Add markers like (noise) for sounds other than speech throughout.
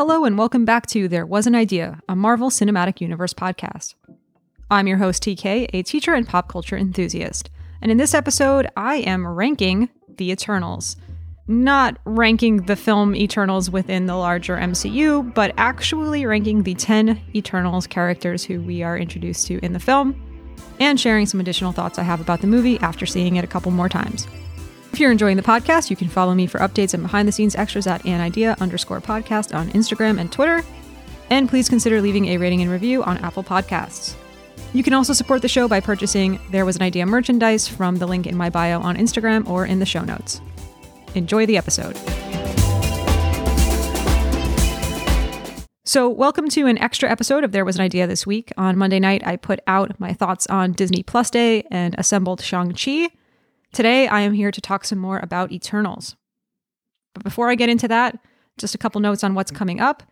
Hello, and welcome back to There Was an Idea, a Marvel Cinematic Universe podcast. I'm your host, TK, a teacher and pop culture enthusiast. And in this episode, I am ranking The Eternals. Not ranking the film Eternals within the larger MCU, but actually ranking the 10 Eternals characters who we are introduced to in the film, and sharing some additional thoughts I have about the movie after seeing it a couple more times. If you're enjoying the podcast, you can follow me for updates and behind the scenes extras at an idea underscore podcast on Instagram and Twitter. And please consider leaving a rating and review on Apple Podcasts. You can also support the show by purchasing There Was an Idea merchandise from the link in my bio on Instagram or in the show notes. Enjoy the episode. So, welcome to an extra episode of There Was an Idea this week. On Monday night, I put out my thoughts on Disney Plus Day and assembled Shang-Chi. Today, I am here to talk some more about Eternals. But before I get into that, just a couple notes on what's coming up.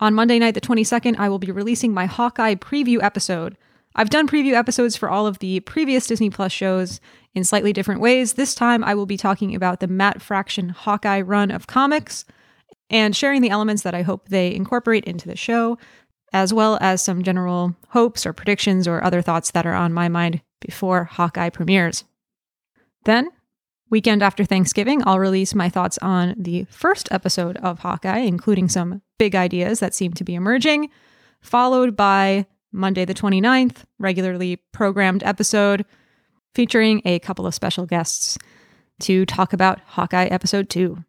On Monday night, the 22nd, I will be releasing my Hawkeye preview episode. I've done preview episodes for all of the previous Disney Plus shows in slightly different ways. This time, I will be talking about the Matt Fraction Hawkeye run of comics and sharing the elements that I hope they incorporate into the show, as well as some general hopes or predictions or other thoughts that are on my mind before Hawkeye premieres. Then, weekend after Thanksgiving, I'll release my thoughts on the first episode of Hawkeye, including some big ideas that seem to be emerging, followed by Monday the 29th, regularly programmed episode featuring a couple of special guests to talk about Hawkeye episode 2.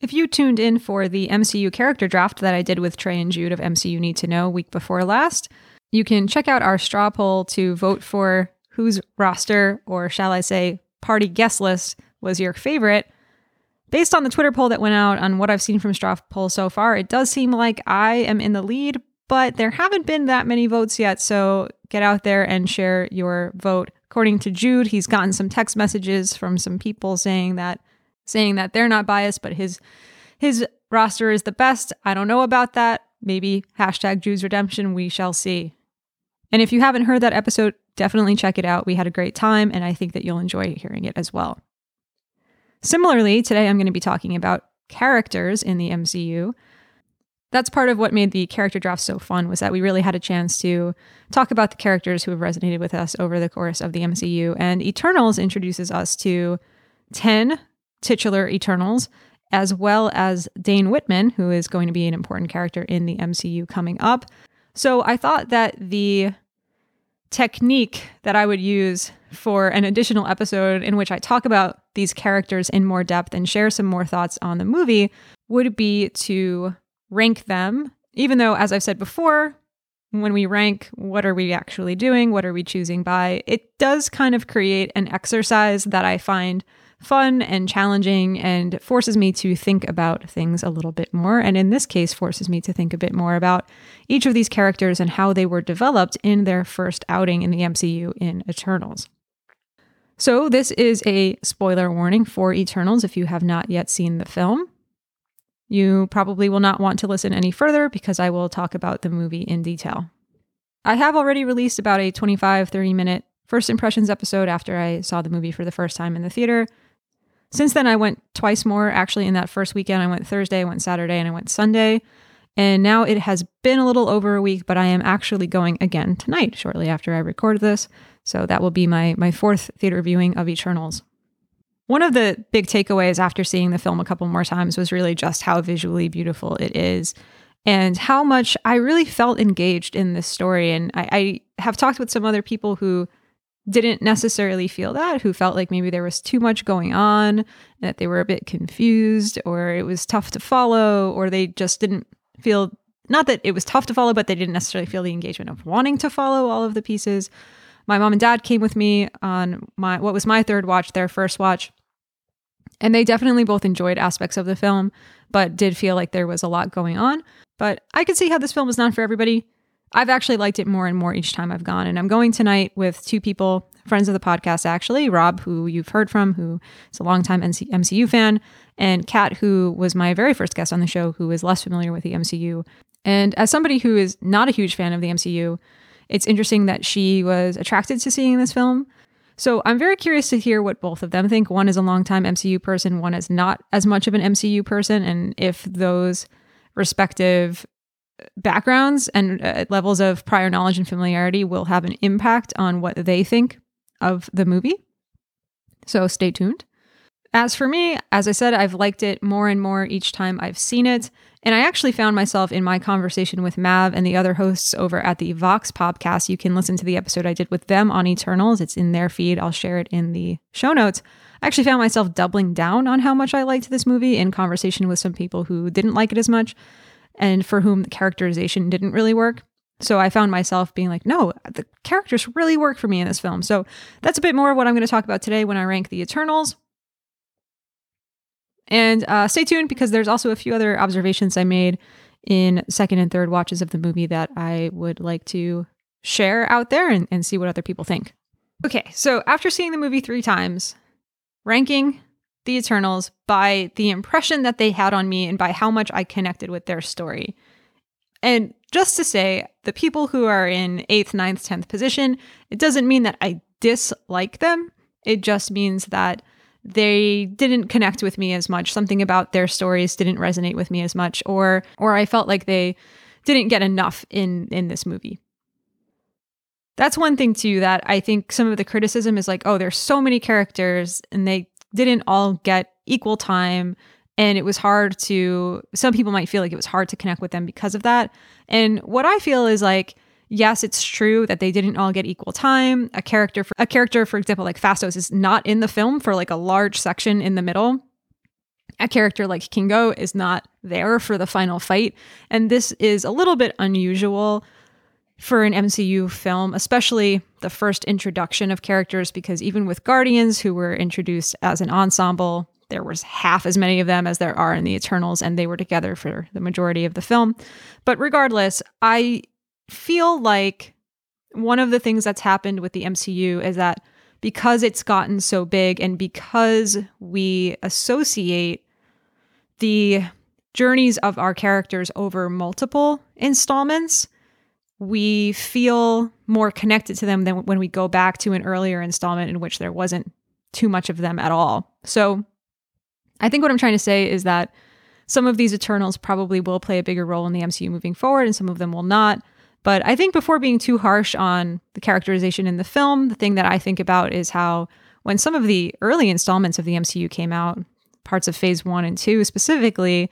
If you tuned in for the MCU character draft that I did with Trey and Jude of MCU Need to Know week before last, you can check out our straw poll to vote for whose roster, or shall I say, party guest list, was your favorite. Based on the Twitter poll that went out on what I've seen from straw poll so far, it does seem like I am in the lead, but there haven't been that many votes yet. So get out there and share your vote. According to Jude, he's gotten some text messages from some people saying that saying that they're not biased, but his his roster is the best. I don't know about that. Maybe hashtag Jude's Redemption. We shall see. And if you haven't heard that episode, definitely check it out. We had a great time, and I think that you'll enjoy hearing it as well. Similarly, today I'm going to be talking about characters in the MCU. That's part of what made the character draft so fun was that we really had a chance to talk about the characters who have resonated with us over the course of the MCU. And Eternals introduces us to 10 titular Eternals, as well as Dane Whitman, who is going to be an important character in the MCU coming up. So I thought that the technique that I would use for an additional episode in which I talk about these characters in more depth and share some more thoughts on the movie would be to rank them, even though, as I've said before, when we rank, what are we actually doing? What are we choosing by? It does kind of create an exercise that I find fun and challenging and forces me to think about things a little bit more. And in this case, forces me to think a bit more about each of these characters and how they were developed in their first outing in the MCU in Eternals. So, this is a spoiler warning for Eternals if you have not yet seen the film. You probably will not want to listen any further because I will talk about the movie in detail. I have already released about a 25 30 minute first impressions episode after I saw the movie for the first time in the theater. Since then, I went twice more. Actually, in that first weekend, I went Thursday, I went Saturday, and I went Sunday. And now it has been a little over a week, but I am actually going again tonight, shortly after I record this. So that will be my my fourth theater viewing of Eternals. One of the big takeaways after seeing the film a couple more times was really just how visually beautiful it is and how much I really felt engaged in this story. And I, I have talked with some other people who didn't necessarily feel that, who felt like maybe there was too much going on, that they were a bit confused, or it was tough to follow, or they just didn't feel not that it was tough to follow, but they didn't necessarily feel the engagement of wanting to follow all of the pieces. My mom and dad came with me on my what was my third watch, their first watch. And they definitely both enjoyed aspects of the film, but did feel like there was a lot going on. But I could see how this film is not for everybody. I've actually liked it more and more each time I've gone. And I'm going tonight with two people, friends of the podcast, actually Rob, who you've heard from, who is a longtime NC- MCU fan, and Kat, who was my very first guest on the show, who is less familiar with the MCU. And as somebody who is not a huge fan of the MCU, it's interesting that she was attracted to seeing this film. So I'm very curious to hear what both of them think. One is a longtime MCU person, one is not as much of an MCU person, and if those respective backgrounds and uh, levels of prior knowledge and familiarity will have an impact on what they think of the movie. So stay tuned. As for me, as I said, I've liked it more and more each time I've seen it. And I actually found myself in my conversation with Mav and the other hosts over at the Vox podcast. You can listen to the episode I did with them on Eternals. It's in their feed. I'll share it in the show notes. I actually found myself doubling down on how much I liked this movie in conversation with some people who didn't like it as much and for whom the characterization didn't really work. So I found myself being like, no, the characters really work for me in this film. So that's a bit more of what I'm going to talk about today when I rank the Eternals. And uh, stay tuned because there's also a few other observations I made in second and third watches of the movie that I would like to share out there and, and see what other people think. Okay, so after seeing the movie three times, ranking the Eternals by the impression that they had on me and by how much I connected with their story. And just to say, the people who are in eighth, ninth, tenth position, it doesn't mean that I dislike them. It just means that they didn't connect with me as much. Something about their stories didn't resonate with me as much, or or I felt like they didn't get enough in in this movie. That's one thing too that I think some of the criticism is like, oh, there's so many characters and they didn't all get equal time and it was hard to some people might feel like it was hard to connect with them because of that. And what I feel is like yes, it's true that they didn't all get equal time. A character, for, a character, for example, like Phastos is not in the film for like a large section in the middle. A character like Kingo is not there for the final fight, and this is a little bit unusual for an MCU film, especially the first introduction of characters, because even with Guardians, who were introduced as an ensemble, there was half as many of them as there are in the Eternals, and they were together for the majority of the film. But regardless, I feel like one of the things that's happened with the MCU is that because it's gotten so big and because we associate the journeys of our characters over multiple installments, we feel more connected to them than when we go back to an earlier installment in which there wasn't too much of them at all. So I think what I'm trying to say is that some of these Eternals probably will play a bigger role in the MCU moving forward, and some of them will not. But I think before being too harsh on the characterization in the film, the thing that I think about is how when some of the early installments of the MCU came out, parts of phase one and two specifically,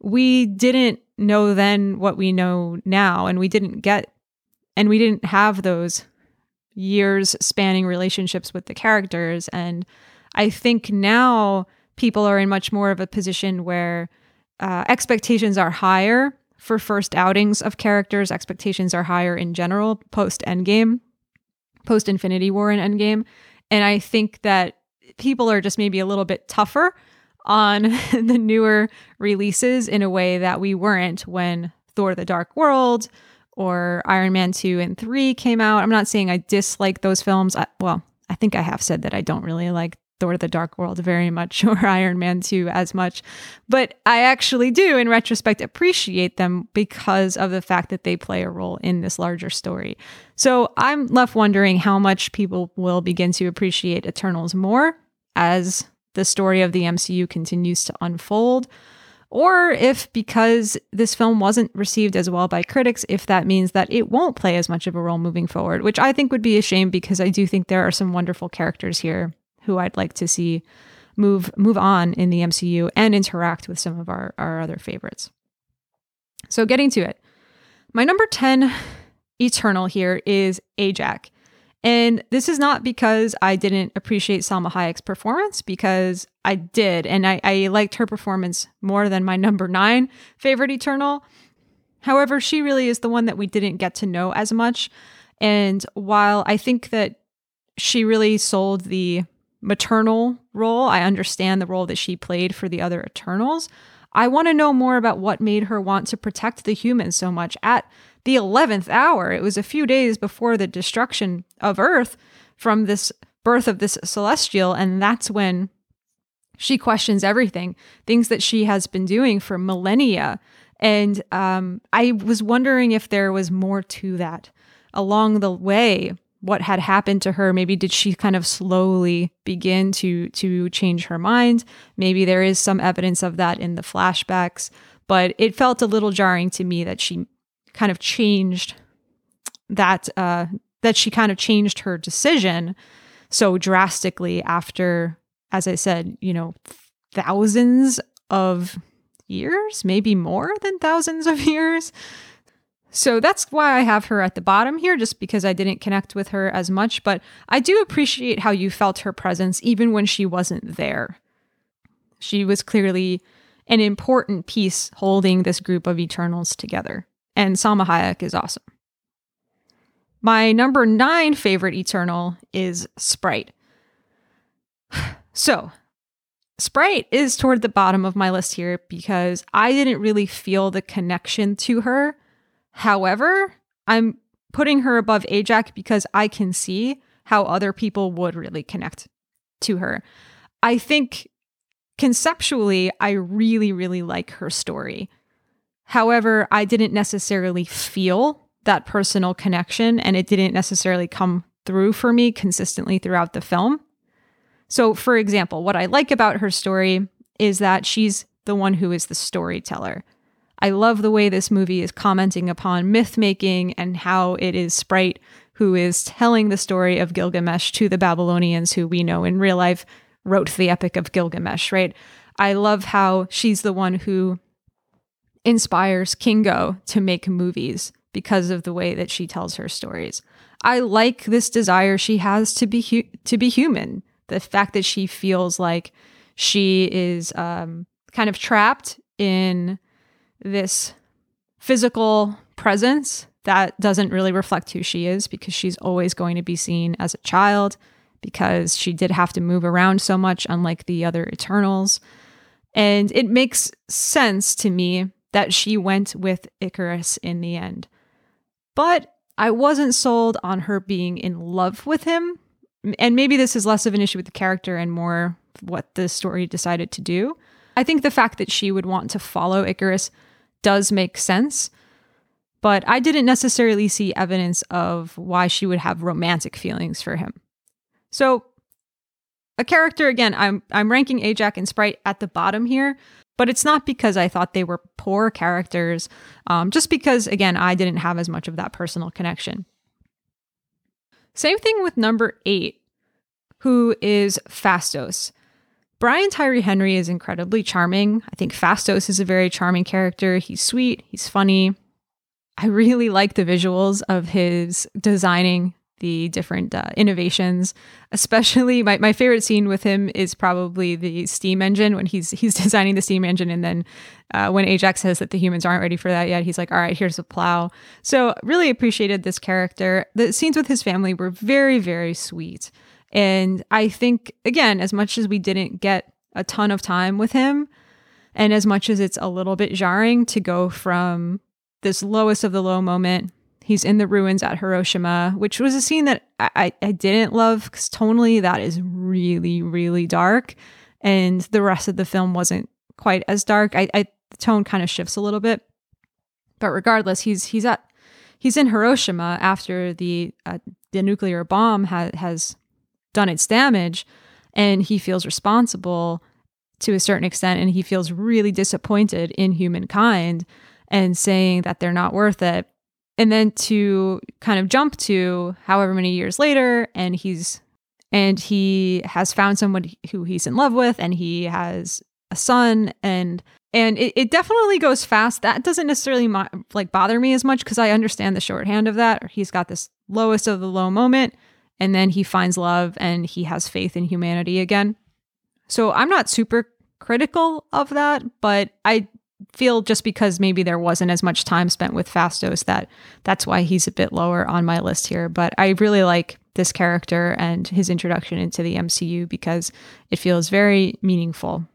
we didn't know then what we know now. And we didn't get, and we didn't have those years spanning relationships with the characters. And I think now people are in much more of a position where uh, expectations are higher for first outings of characters. Expectations are higher in general post Endgame, post Infinity War and Endgame. And I think that people are just maybe a little bit tougher on (laughs) the newer releases in a way that we weren't when Thor the Dark World or Iron Man 2 and 3 came out. I'm not saying I dislike those films. I, well, I think I have said that I don't really like Thor the Dark World very much (laughs) or Iron Man 2 as much. But I actually do, in retrospect, appreciate them because of the fact that they play a role in this larger story. So I'm left wondering how much people will begin to appreciate Eternals more as the story of the MCU continues to unfold. Or if because this film wasn't received as well by critics, if that means that it won't play as much of a role moving forward, which I think would be a shame because I do think there are some wonderful characters here who I'd like to see move move on in the MCU and interact with some of our, our other favorites. So getting to it. My number 10 Eternal here is Ajak. And this is not because I didn't appreciate Salma Hayek's performance, because I did. And I, I liked her performance more than my (laughs) number nine favorite Eternal. However, she really is the one that we didn't get to know as much. And while I think that she really sold the maternal role. I understand the role that she played for the other Eternals. I want to know more about what made her want to protect the humans so much at the 11th hour. It was a few days before the destruction of Earth from this birth of this celestial. And that's when she questions everything, things that she has been doing for millennia. And um, I was wondering if there was more to that along the way what had happened to her maybe did she kind of slowly begin to to change her mind maybe there is some evidence of that in the flashbacks but it felt a little jarring to me that she kind of changed that uh, that she kind of changed her decision so drastically after, as I said, you know, thousands of years, maybe more than thousands of years. So that's why I have her at the bottom here, just because I didn't connect with her as much. But I do appreciate how you felt her presence even when she wasn't there. She was clearly an important piece holding this group of Eternals together. And Salma Hayek is awesome. My number nine favorite Eternal is Sprite. (sighs) So, Sprite is toward the bottom of my list here because I didn't really feel the connection to her. However, I'm putting her above Ajak because I can see how other people would really connect to her. I think conceptually, I really, really like her story. However, I didn't necessarily feel that personal connection and it didn't necessarily come through for me consistently throughout the film. So, for example, what I like about her story is that she's the one who is the storyteller. I love the way this movie is commenting upon myth making and how it is Sprite who is telling the story of Gilgamesh to the Babylonians who we know in real life wrote the Epic of Gilgamesh, right? I love how she's the one who inspires Kingo to make movies because of the way that she tells her stories. I like this desire she has to be hu- to be human. The fact that she feels like she is um, kind of trapped in this physical presence that doesn't really reflect who she is because she's always going to be seen as a child because she did have to move around so much, unlike the other Eternals. And it makes sense to me that she went with Ikaris in the end. But I wasn't sold on her being in love with him. And maybe this is less of an issue with the character and more what the story decided to do. I think the fact that she would want to follow Ikaris does make sense, but I didn't necessarily see evidence of why she would have romantic feelings for him. So, a character again, I'm I'm ranking Ajak and Sprite at the bottom here, but it's not because I thought they were poor characters, um, just because, again, I didn't have as much of that personal connection. Same thing with number eight, who is Phastos. Brian Tyree Henry is incredibly charming. I think Phastos is a very charming character. He's sweet, he's funny. I really like the visuals of his designing the different uh, innovations. Especially, (laughs) my, my favorite scene with him is probably the steam engine when he's he's (laughs) designing the steam engine, and then uh, when Ajak says that the humans aren't ready for that yet, he's like, "All right, here's a plow." So, really appreciated this character. The scenes with his family were very very sweet, and I think again, as much as we didn't get a ton of time with him, and as much as it's a little bit jarring to go from this lowest of the low moment He's in the ruins at Hiroshima, which was a scene that I, I didn't love because tonally that is really, really dark. And the rest of the film wasn't quite as dark. I, I the tone kind of shifts a little bit. But regardless, he's he's at he's in Hiroshima after the uh, the nuclear bomb ha- has done its damage, and he feels responsible to a certain extent, and he feels really disappointed in humankind and saying that they're not worth it and then to kind of jump to however many years later and he's and he has found someone who he's in love with and he has a son and and it, it definitely goes fast. That doesn't necessarily mo- like bother me as much because i understand the shorthand of that. He's got this lowest of the low moment and then he finds love and he has faith in humanity again. So i'm not super critical of that but i feel just because maybe there wasn't as much time spent with Phastos that that's why he's a bit lower on my list here. But I really like this character and his introduction into the MCU because it feels very meaningful.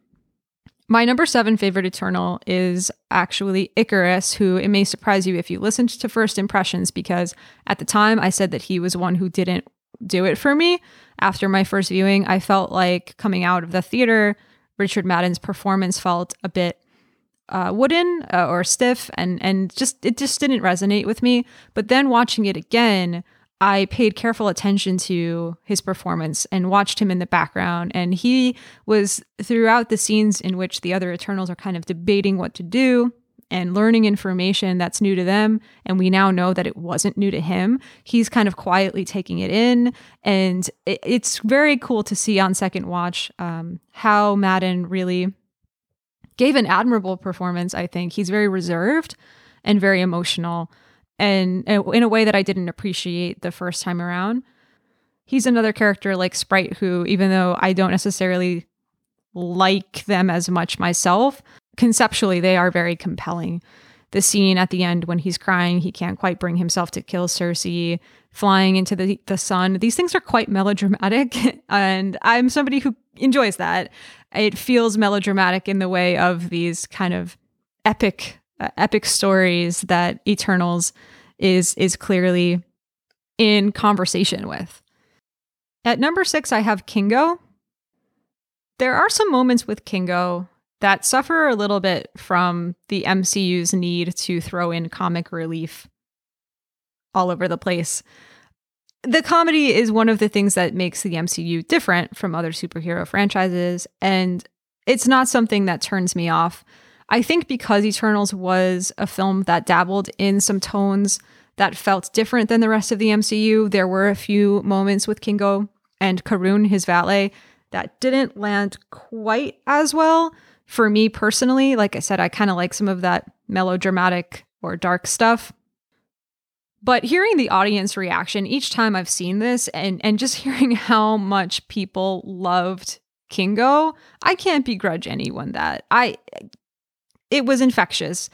My number seven favorite Eternal is actually Ikaris, who it may surprise you if you listened to First Impressions, because at the time I said that he was one who didn't do it for me. After my first viewing, I felt like coming out of the theater, Richard Madden's performance felt a bit uh, wooden uh, or stiff, and and just it just didn't resonate with me. But then watching it again, I paid careful attention to his performance and watched him in the background. And he was throughout the scenes in which the other Eternals are kind of debating what to do. and learning information that's new to them. And we now know that it wasn't new to him. He's kind of quietly taking it in. And it, it's very cool to see on second watch um, how Madden really gave an admirable performance, I think. He's very reserved and very emotional, and in a way that I didn't appreciate the first time around. He's another character like Sprite, who, even though I don't necessarily like them as much myself, conceptually, they are very compelling. The scene at the end when he's crying, he can't quite bring himself to kill Sersi, flying into the, the sun. These things are quite melodramatic, (laughs) and I'm somebody who enjoys that. It feels melodramatic in the way of these kind of epic uh, epic stories that Eternals is is clearly in conversation with. At number 6 I have Kingo. There are some moments with Kingo that suffer a little bit from the MCU's need to throw in comic relief all over the place. The comedy is one of the things that makes the MCU different from other superhero franchises, and it's not something that turns me off. I think because Eternals was a film that dabbled in some tones that felt different than the rest of the MCU, there were a few moments with Kingo and Karun, his valet, that didn't land quite as well for me personally. Like I said, I kind of like some of that melodramatic or dark stuff. But hearing the audience reaction each time I've seen this and and just (laughs) hearing how much people loved Kingo, I can't begrudge anyone that. I it was infectious.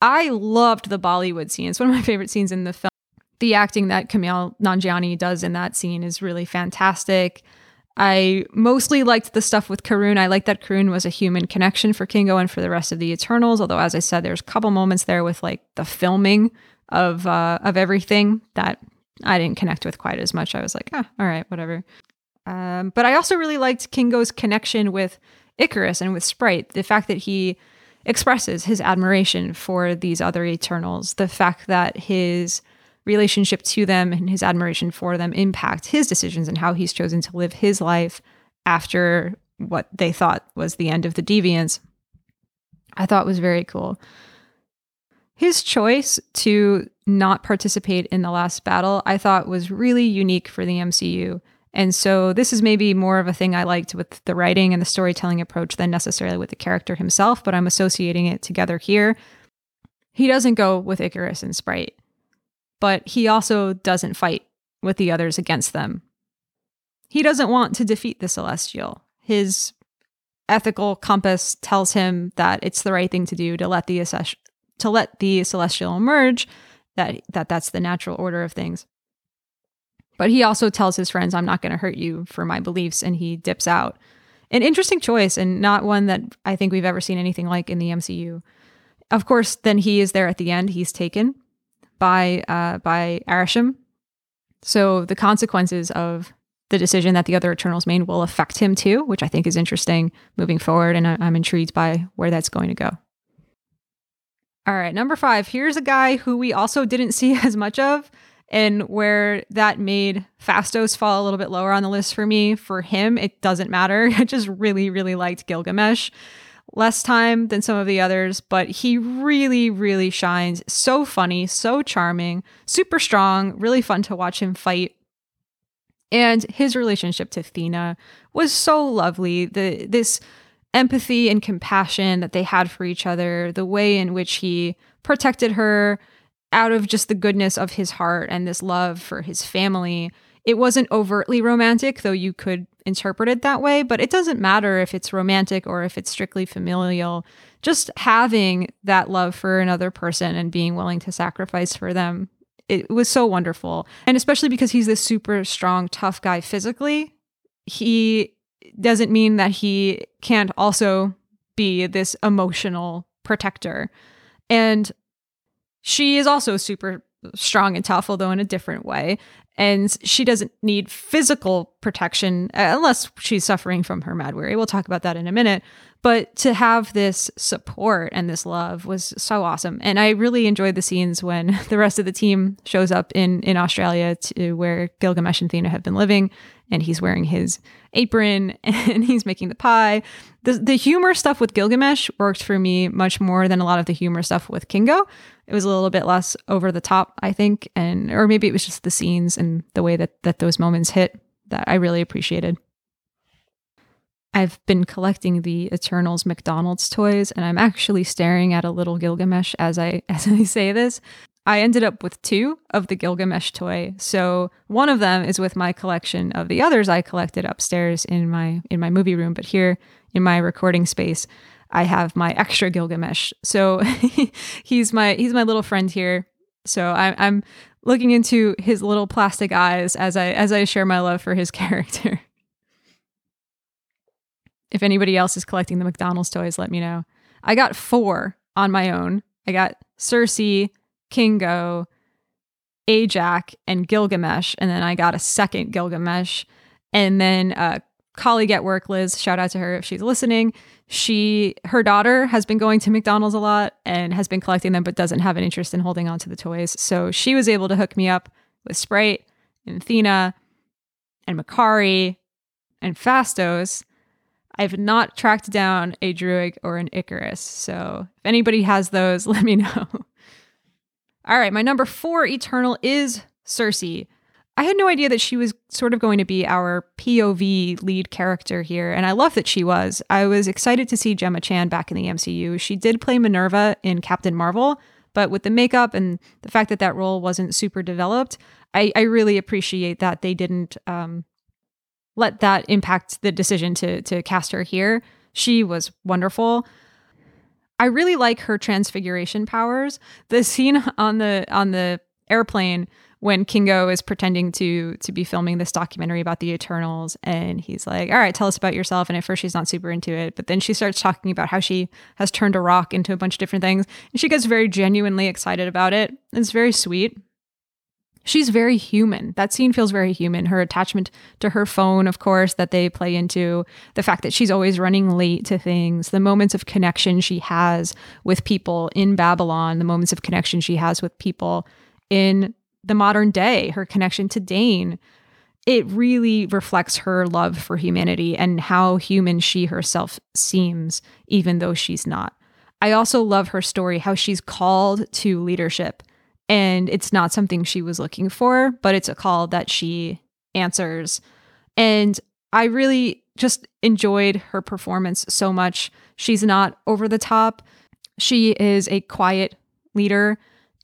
I loved the Bollywood scene. It's one of my favorite scenes in the film. The acting that Kumail Nanjiani does in that scene is really fantastic. I mostly liked the stuff with Karun. I liked that Karun was a human connection for Kingo and for the rest of the Eternals. Although, as I said, there's a couple moments there with like the filming of uh, of everything that I didn't connect with quite as much. I was like, ah, all right, whatever. Um, but I also really liked Kingo's connection with Ikaris and with Sprite. The fact that he expresses his admiration for these other Eternals, the fact that his relationship to them and his admiration for them impact his decisions and how he's chosen to live his life after what they thought was the end of the deviants, I thought was very cool. His choice to not participate in the last battle, I thought was really unique for the MCU. And so this is maybe more of a thing I liked with the writing and the storytelling approach than necessarily with the character himself, but I'm associating it together here. He doesn't go with Ikaris and Sprite but he also doesn't fight with the others against them. He doesn't want to defeat the Celestial. His ethical compass tells him that it's the right thing to do to let the to let the Celestial emerge, that that that's the natural order of things. But he also tells his friends, "I'm not going to hurt you for my beliefs," and he dips out. An interesting choice, and not one that I think we've ever seen anything like in the MCU. Of course, then he is there at the end. He's taken, by uh, by Arishem. So the consequences of the decision that the other Eternals made will affect him too, which I think is interesting moving forward, and I'm intrigued by where that's going to go. All right, number five. Here's a guy who we also didn't (laughs) see as much of, and where that made Phastos fall a little bit lower on the list for me. For him, it doesn't matter. (laughs) I just really, really liked Gilgamesh less time than some of the others, but he really, really shines. So funny, so charming, super strong, really fun to watch him fight. And his relationship to Thena was so lovely. The this empathy and compassion that they had for each other, the way in which he protected her out of just the goodness of his heart and this love for his family. It wasn't overtly romantic, though you could interpreted that way, but it doesn't matter if it's romantic or if it's strictly familial. Just having that love for another person and being willing to sacrifice for them, it was so wonderful. And especially because he's this super strong, tough guy physically, he doesn't mean that he can't also be this emotional protector. And she is also super strong and tough, although in a different way and she doesn't need physical protection uh, unless she's suffering from her Mahd Wy'ry. We'll talk about that in a minute. But to have this support and this love was so awesome. And I really enjoyed the scenes when (laughs) the rest of the team shows up in, in Australia to where Gilgamesh and Thena have been living and he's wearing his apron (laughs) and he's making the pie. The, the humor stuff with Gilgamesh worked for me much more than a lot of the humor stuff with Kingo. It was a little bit less over the top, I think, and or maybe it was just the scenes and the way that that those moments hit that I really appreciated. I've been collecting the Eternals McDonald's toys, and I'm actually staring at a little Gilgamesh as I (laughs) as I say this. I ended up with two of the Gilgamesh toy. So one of them is with my collection of the others I collected upstairs in my in my movie room, but here in my recording space, I have my extra Gilgamesh. So (laughs) he's my he's my little friend here. So I, I'm looking into his little plastic eyes as I as I share my love for his (laughs) character. if anybody else is collecting the McDonald's toys, let me know. I got four on my own. I got Sersi, Kingo, Ajak, and Gilgamesh. And then I got a second Gilgamesh. And then a colleague at work, Liz, shout out to her if she's listening. She, her daughter has been going to McDonald's a lot and has been collecting them, but doesn't have an interest in holding on to the toys. So she was able to hook me up with Sprite and Athena and Makkari and Phastos. I've not tracked down a Druig or an Ikaris. So if anybody has those, (laughs) let me know. All right, my number four Eternal is Sersi. I had no idea that she was sort of going to be our POV lead character here, and I love that she was. I was excited to see Gemma Chan back in the MCU. She did play Minerva in Captain Marvel, but with the makeup and the fact that that role wasn't super developed, I, I really appreciate that they didn't um, let that impact the decision to to cast her here. She was wonderful. I really like her transfiguration powers. The scene on the on the airplane when Kingo is pretending to to be filming this documentary about the Eternals and he's like, "All right, tell us about yourself." And at first she's not super into it, but then she starts talking about how she has turned a rock into a bunch of different things, and she gets very genuinely excited about it. It's very sweet she's very human. That scene feels very human. Her attachment to her phone, of course, that they play into, the fact that she's always running late to things, the moments of connection she has with people in Babylon, the moments of connection she has with people in the modern day, her connection to Dane. It really reflects her love for humanity and how human she herself seems, even though she's not. I also love her story, how she's called to leadership and it's not something she was looking for, but it's a call that she answers. And I really just enjoyed her performance so much. She's not over the top. She is a quiet leader,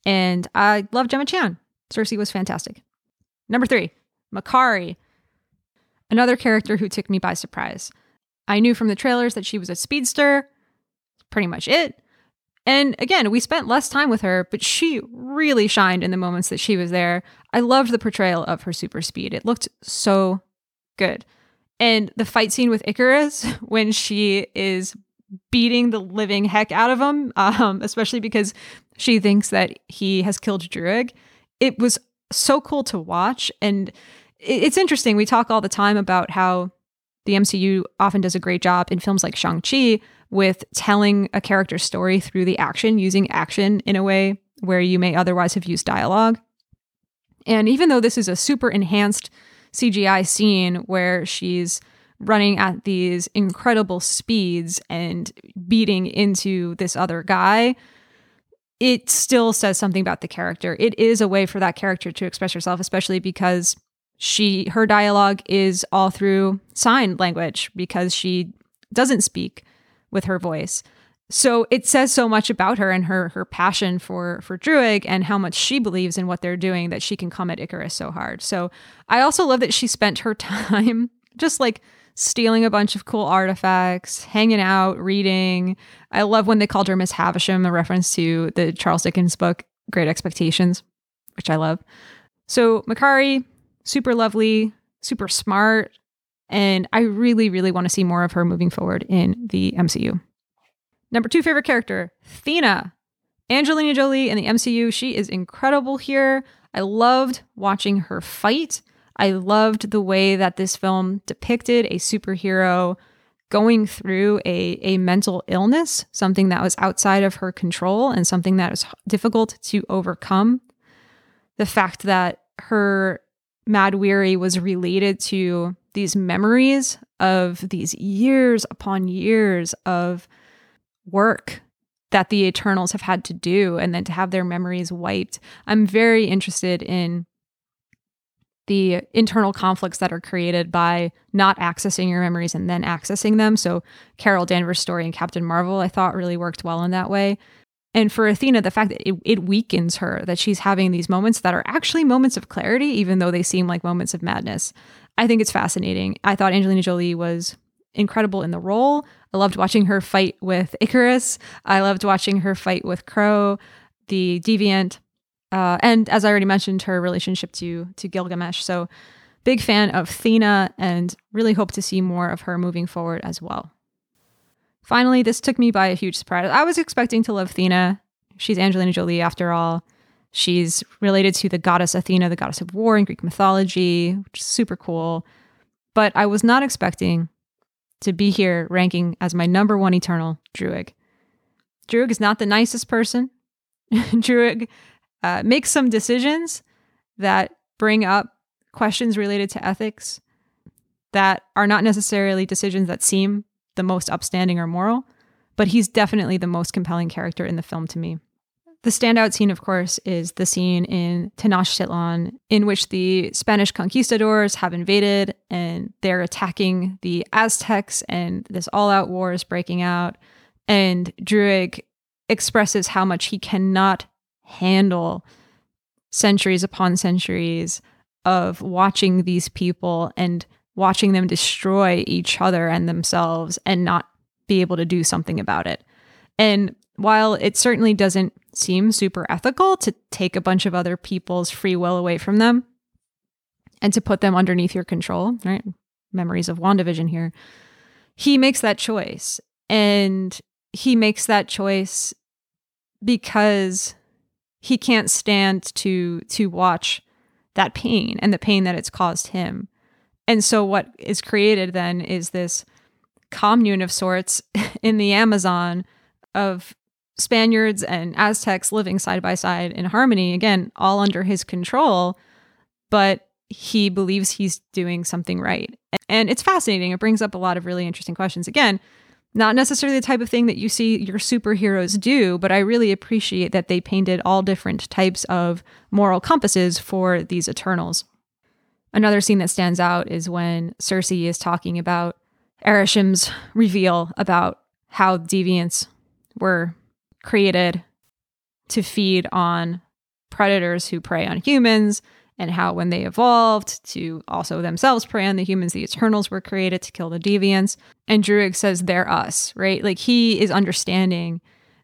and I love Gemma Chan. Sersi was fantastic. Number three, Makkari, another character who took me by surprise. I knew from the trailers that she was a speedster, pretty much it. And again, we spent less time with her, but she really shined in the moments that she was there. I loved the portrayal of her super speed. It looked so good. And the fight scene with Ikaris (laughs) when she is beating the living heck out of him, (laughs) um, especially because she thinks that he has killed Druig. It was so cool to watch. And it's interesting. We talk all the time about how the MCU often does a great job in films like Shang-Chi with telling a character's story through the action, using action in a way where you may otherwise have used dialogue. And even though this is a super enhanced CGI scene where she's running at these incredible speeds and beating into this other guy, it still says something about the character. It is a way for that character to express herself, especially because she her dialogue is all through sign language because she doesn't speak with her voice. So it says so much about her and her her passion for for Druig and how much she believes in what they're doing that she can come at Ikaris so hard. So I also love that she spent her (laughs) time just like stealing a bunch of cool artifacts, hanging out, reading. I love when they called her Miss Havisham, a reference to the Charles Dickens book Great Expectations, which I love. So Makkari, super lovely, super smart, and I really, really want to see more of her moving forward in the MCU. Number two favorite character, Thena. Angelina Jolie in the MCU, she is incredible here. I loved watching her fight. I loved the way that this film depicted a superhero going through a, a mental illness, something that was outside of her control and something that was difficult to overcome. The fact that her Mahd Wy'ry was related to these memories of these years upon years of work that the Eternals have had to do and then to have their memories wiped. I'm very interested in the internal conflicts that are created by not accessing your memories and then accessing them. So, Carol Danvers' story in Captain Marvel, I thought really worked well in that way. And for Athena, the fact that it, it weakens her, that she's having these moments that are actually moments of clarity, even though they seem like moments of madness. I think it's fascinating. I thought Angelina Jolie was incredible in the role. I loved watching her fight with Ikaris. I loved watching her fight with Kro, the deviant. Uh, and as I already mentioned, her relationship to to Gilgamesh. So, big fan of Thena, and really hope to see more of her moving forward as well. Finally, this took me by a huge surprise. I was expecting to love Thena. She's Angelina Jolie, after all. She's related to the goddess Athena, the goddess of war in Greek mythology, which is super cool. But I was not expecting to be here ranking as my number one eternal Druig. Druig is not the nicest person. (laughs) Druig uh, make some decisions that bring up questions related to ethics that are not necessarily decisions that seem the most upstanding or moral, but he's definitely the most compelling character in the film to me. The standout scene, of course, is the scene in Tenochtitlan, in which the Spanish conquistadors have invaded and they're attacking the Aztecs, and this all out war is breaking out. And Druig expresses how much he cannot handle centuries upon centuries of watching these people and watching them destroy each other and themselves and not be able to do something about it. And while it certainly doesn't seem super ethical to take a bunch of other people's free will away from them and to put them underneath your control, right? Memories of WandaVision here. He makes that choice. And he makes that choice because he can't stand to to watch that pain and the pain that it's caused him. And so what is created then is this commune of sorts (laughs) in the Amazon of Spaniards and Aztecs living side by side in harmony, again, all under his control, but he believes he's doing something right. And it's fascinating. It brings up a lot of really interesting questions. Again, not necessarily the type of thing that you see your superheroes do, but I really appreciate that they painted all different types of moral compasses for these Eternals. Another scene that stands out is when Sersi is talking about Arishem's reveal about how deviants were created to feed on predators who prey on humans and how when they evolved to also themselves prey on the humans, the Eternals were created to kill the deviants. And Druig says they're us, right? Like he is understanding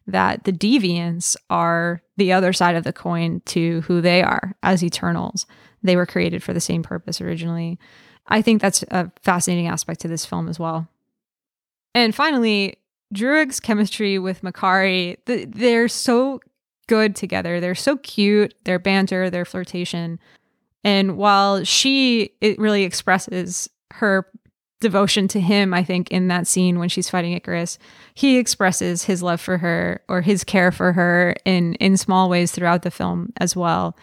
that the deviants are the other side of the coin to who they are as Eternals. They were created for the same purpose originally. I think that's a fascinating aspect to this film as well. And finally, Druig's chemistry with Makkari, they're so good together. They're so cute, their banter, their flirtation. And while she it really expresses her devotion to him, I think, in that scene when she's fighting Ikaris, he expresses his love for her or his care for her in in small ways throughout the film as well.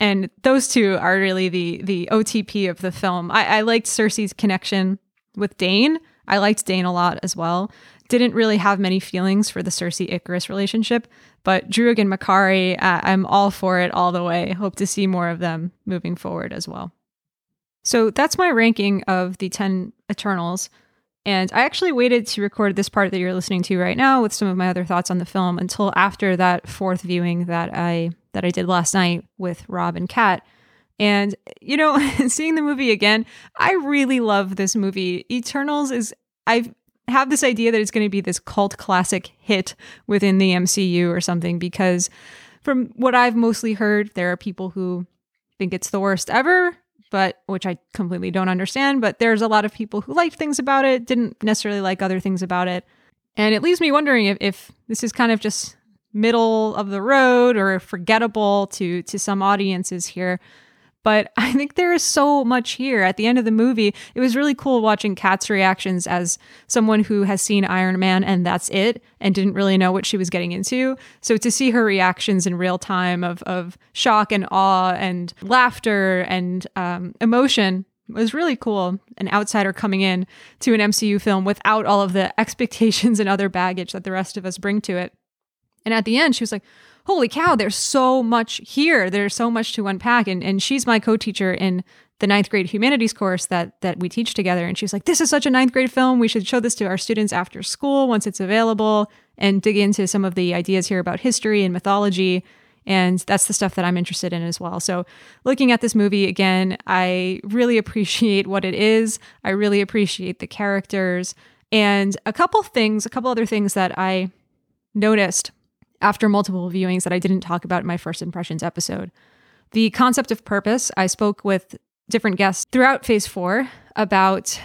And those two are really the the OTP of the film. I, I liked Sersi's connection with Dane. I liked Dane a lot as well. Didn't really have many feelings for the Sersi Ikaris relationship, but Druig and Makkari, uh, I'm all for it all the way. Hope to see more of them moving forward as well. So that's my ranking of the 10 Eternals. And I actually waited to record this part that you're listening to right now with some of my other thoughts on the film until after that fourth viewing that I that I did last night with Rob and Kat. And you know, (laughs) seeing the movie again, I really love this movie. Eternals is I've have this idea that it's going to be this cult classic hit within the MCU or something because from what I've mostly heard, there are people who think it's the worst ever, but which I completely don't understand. But there's a lot of people who like things about it, didn't necessarily like other things about it. And it leaves me wondering if, if this is kind of just middle of the road or forgettable to to some audiences here. But (laughs) I think there is so much here. At the end of the movie, it was really cool watching Kat's reactions as someone who has seen Iron Man and that's it and didn't really know what she was getting into. So to see her reactions in real time of, of shock and awe and laughter and um, emotion was really cool. An outsider coming in to an MCU film without all of the (laughs) expectations and other baggage that the rest of us bring to it. And at the end, she was like, holy cow, there's so much here. There's so much to unpack. And, and she's my co-teacher in the ninth grade humanities course that that we teach together. And she's like, this is such a ninth grade film. We should show this to our students after school once it's available and dig into some of the ideas here about history and mythology. And that's the stuff that I'm interested in as well. So, looking at this movie again, I really appreciate what it is. I really appreciate the characters. And a couple things, a couple other things that I noticed after multiple viewings that I didn't talk about in my first impressions episode. The concept of purpose, I spoke with different guests throughout phase four about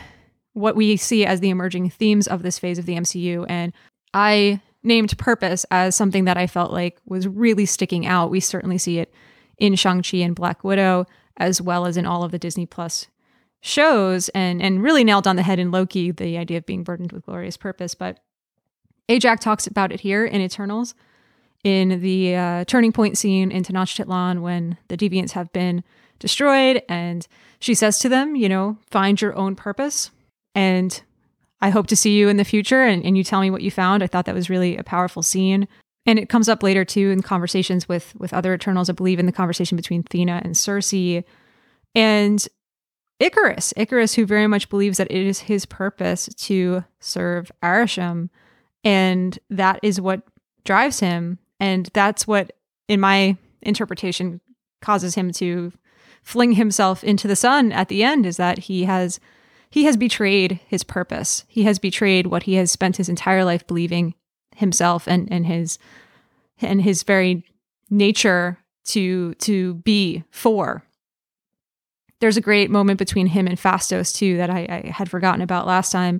what we see as the emerging themes of this phase of the MCU. And I named purpose as something that I felt like was really sticking out. We certainly see it in Shang-Chi and Black Widow, as well as in all of the Disney Plus shows, and, and really nailed on the head in Loki, the idea of being burdened with glorious purpose. But Ajak talks about it here in Eternals in the uh, turning point scene in Tenochtitlan when the deviants have been destroyed and she says to them, you know, find your own purpose and I hope to see you in the future and, and you tell me what you found. I thought that was really a powerful scene. And it comes up later too in conversations with with other Eternals. I believe in the conversation between Thena and Sersi. And Ikaris, Ikaris, who very much believes that it is his purpose to serve Arishem. And that is what drives him and that's what, in my interpretation, causes him to fling himself into the sun at the end is that he has he has betrayed his purpose. He has betrayed what he has spent his entire life believing himself and, and his and his very nature to to be for. There's a great moment between him and Phastos too that I, I had forgotten about last time,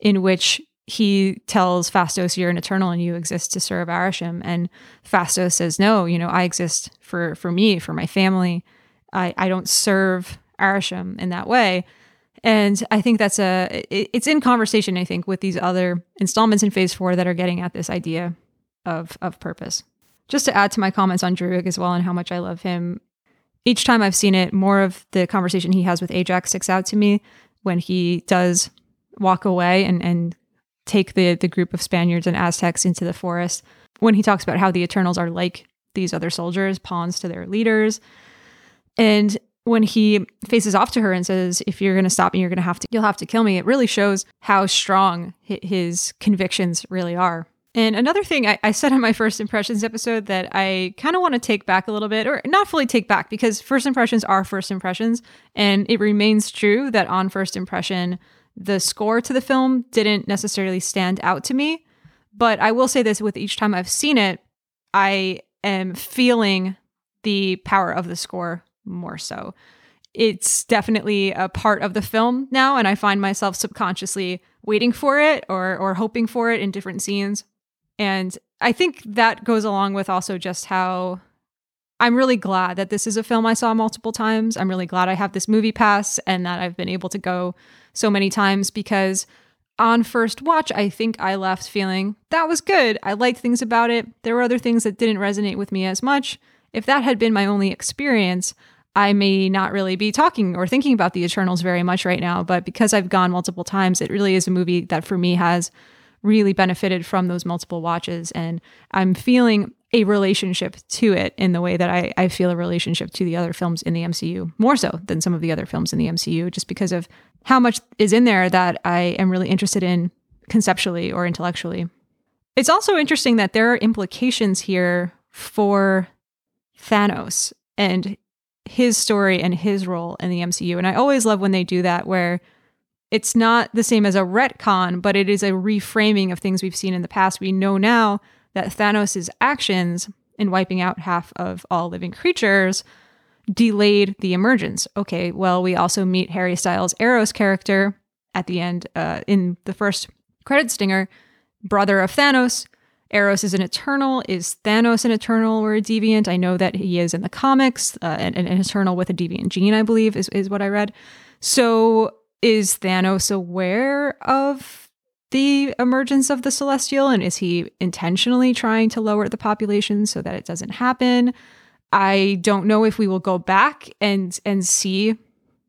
in which he tells Phastos, You're an eternal and you exist to serve Arishem. And Phastos says, No, you know, I exist for for me, for my family. I, I don't serve Arishem in that way. And I think that's a it, it's in conversation, I think, with these other installments in phase four that are getting at this idea of of purpose. Just to add to my comments on Druig as well and how much I love him, each time I've seen it, more of the conversation he has with Ajak sticks out to me when he does walk away and, and take the the group of Spaniards and Aztecs into the forest. When he talks about how the Eternals are like these other soldiers, pawns to their leaders, and when he faces off to her and says, "If you're going to stop me, you're going to have to you'll have to kill me," it really shows how strong his convictions really are. And another thing I, I said on my first impressions episode that I kind of want to take back a little bit, or not fully take back, because first impressions are first impressions, and it remains true that on first impression the score to the film didn't necessarily stand out to me. But I will say this with each time I've seen it, I am feeling the power of the score more so. It's definitely a part of the film now, and I find myself subconsciously waiting for it or or hoping for it in different scenes. And I think that goes along with also just how I'm really glad that this is a film I saw multiple times. I'm really glad I have this movie pass and that I've been able to go so many times because on first watch, I think I left feeling that was good. I liked things about it. There were other things that didn't resonate with me as much. If that had been my only experience, I may not really be talking or thinking about the Eternals very much right now. But because I've gone multiple times, it really is a movie that for me has really benefited from those multiple watches. And I'm feeling a relationship to it in the way that I, I feel a relationship to the other films in the MCU, more so than some of the other films in the MCU, just because of how much is in there that I am really interested in conceptually or intellectually. It's also interesting that there are implications here for Thanos and his story and his role in the MCU. And I always love when they do that, where it's not the same as a retcon, but it is a reframing of things we've seen in the past. We know now that Thanos' actions in wiping out half of all living creatures delayed the emergence. Okay, well, we also meet Harry Styles' Eros character at the end uh, in the first credit stinger, brother of Thanos, Eros is an Eternal. Is Thanos an Eternal or a Deviant? I know that he is in the comics, uh, an, an Eternal with a Deviant gene, I believe, is, is what I read. So is Thanos aware of the emergence of the Celestial? And is he intentionally trying to lower the population so that it doesn't happen? I don't know if we will go back and and see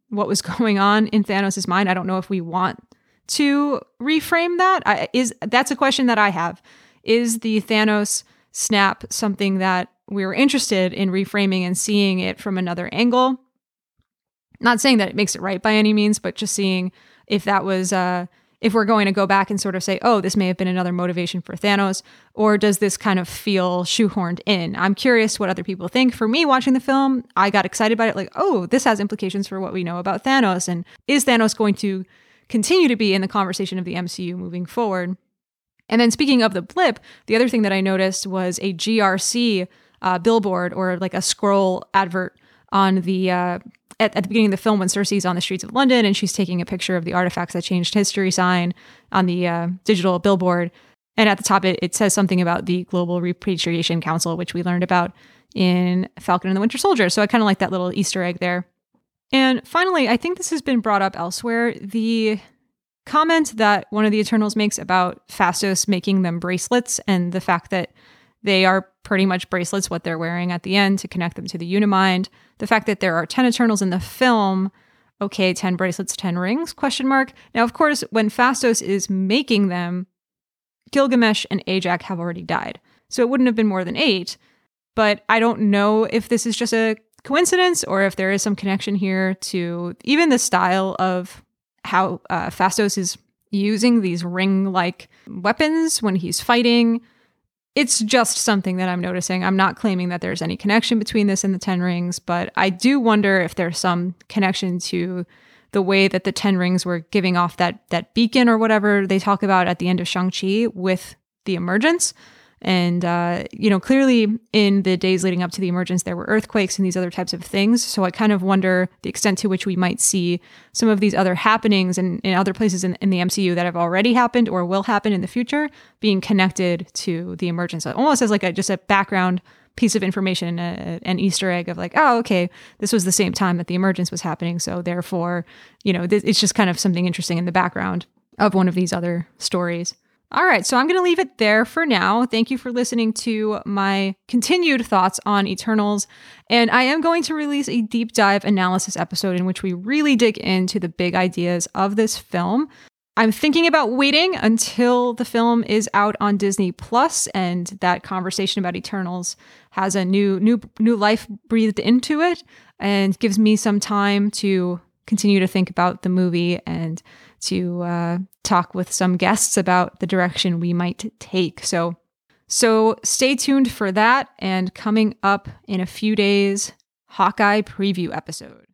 what was (laughs) going on in Thanos' mind. I don't know if we want to reframe that. I, is that's a question that I have. Is the Thanos snap something that we're interested in reframing and seeing it from another angle? Not saying that it makes it right by any means, but just seeing if that was uh, if we're going to go back and sort of say, oh, this may have been another motivation for Thanos, or does this kind of feel shoehorned in? I'm curious what other people think. For me, watching the film, I got excited about it, like, oh, this has implications for what we know about Thanos. And is Thanos going to continue to be in the conversation of the MCU moving forward? And then speaking of the blip, the other thing that I noticed was a GRC uh, billboard or like a scroll advert on the uh, at, at, the beginning of the film when Sersi's on the streets of London and she's taking a picture of the artifacts that changed history sign on the uh, digital billboard. And at the top, it, it says something about the Global Repatriation Council, which we learned about in Falcon and the Winter Soldier. So I kind of like that little Easter egg there. And finally, I think this has been brought up elsewhere. The comment that one of the Eternals makes about Phastos making them bracelets and the fact that they are pretty much bracelets, what they're wearing at the end to connect them to the Unimind. The fact that there are 10 Eternals in the film, okay, 10 bracelets, 10 rings, question mark. Now, of course, when Phastos is making them, Gilgamesh and Ajak have already died. So it wouldn't have been more than eight. But I don't know if this is just a coincidence or if there is some connection here to even the style of how uh, Phastos is using these ring like weapons when he's fighting it's just something that I'm noticing. I'm not claiming that there's any connection between this and the Ten Rings, but I do wonder if there's some connection to the way that the Ten Rings were giving off that that beacon or whatever they talk about at the end of Shang Chi with the emergence. And, uh, you know, clearly in the days leading up to the emergence, there were earthquakes and these other types of things. So I kind of wonder the extent to which we might see some of these other happenings in, in other places in, in the MCU that have already happened or will happen in the future being connected to the emergence. Almost as like a, just a background piece of information, uh, an Easter egg of like, oh, okay, this was the same time that the emergence was happening. So therefore, you know, th- it's just kind of something interesting in the background of one of these other stories. All right, so I'm going to leave it there for now. Thank you for listening to my continued thoughts on Eternals. And I am going to release a deep dive analysis episode in which we really dig into the big ideas of this film. I'm thinking about waiting until the film is out on Disney Plus and that conversation about Eternals has a new new new life breathed into it and gives me some time to continue to think about the movie and to uh, talk with some guests about the direction we might take. So, so stay tuned for that. And coming up in a few days, Hawkeye preview episode.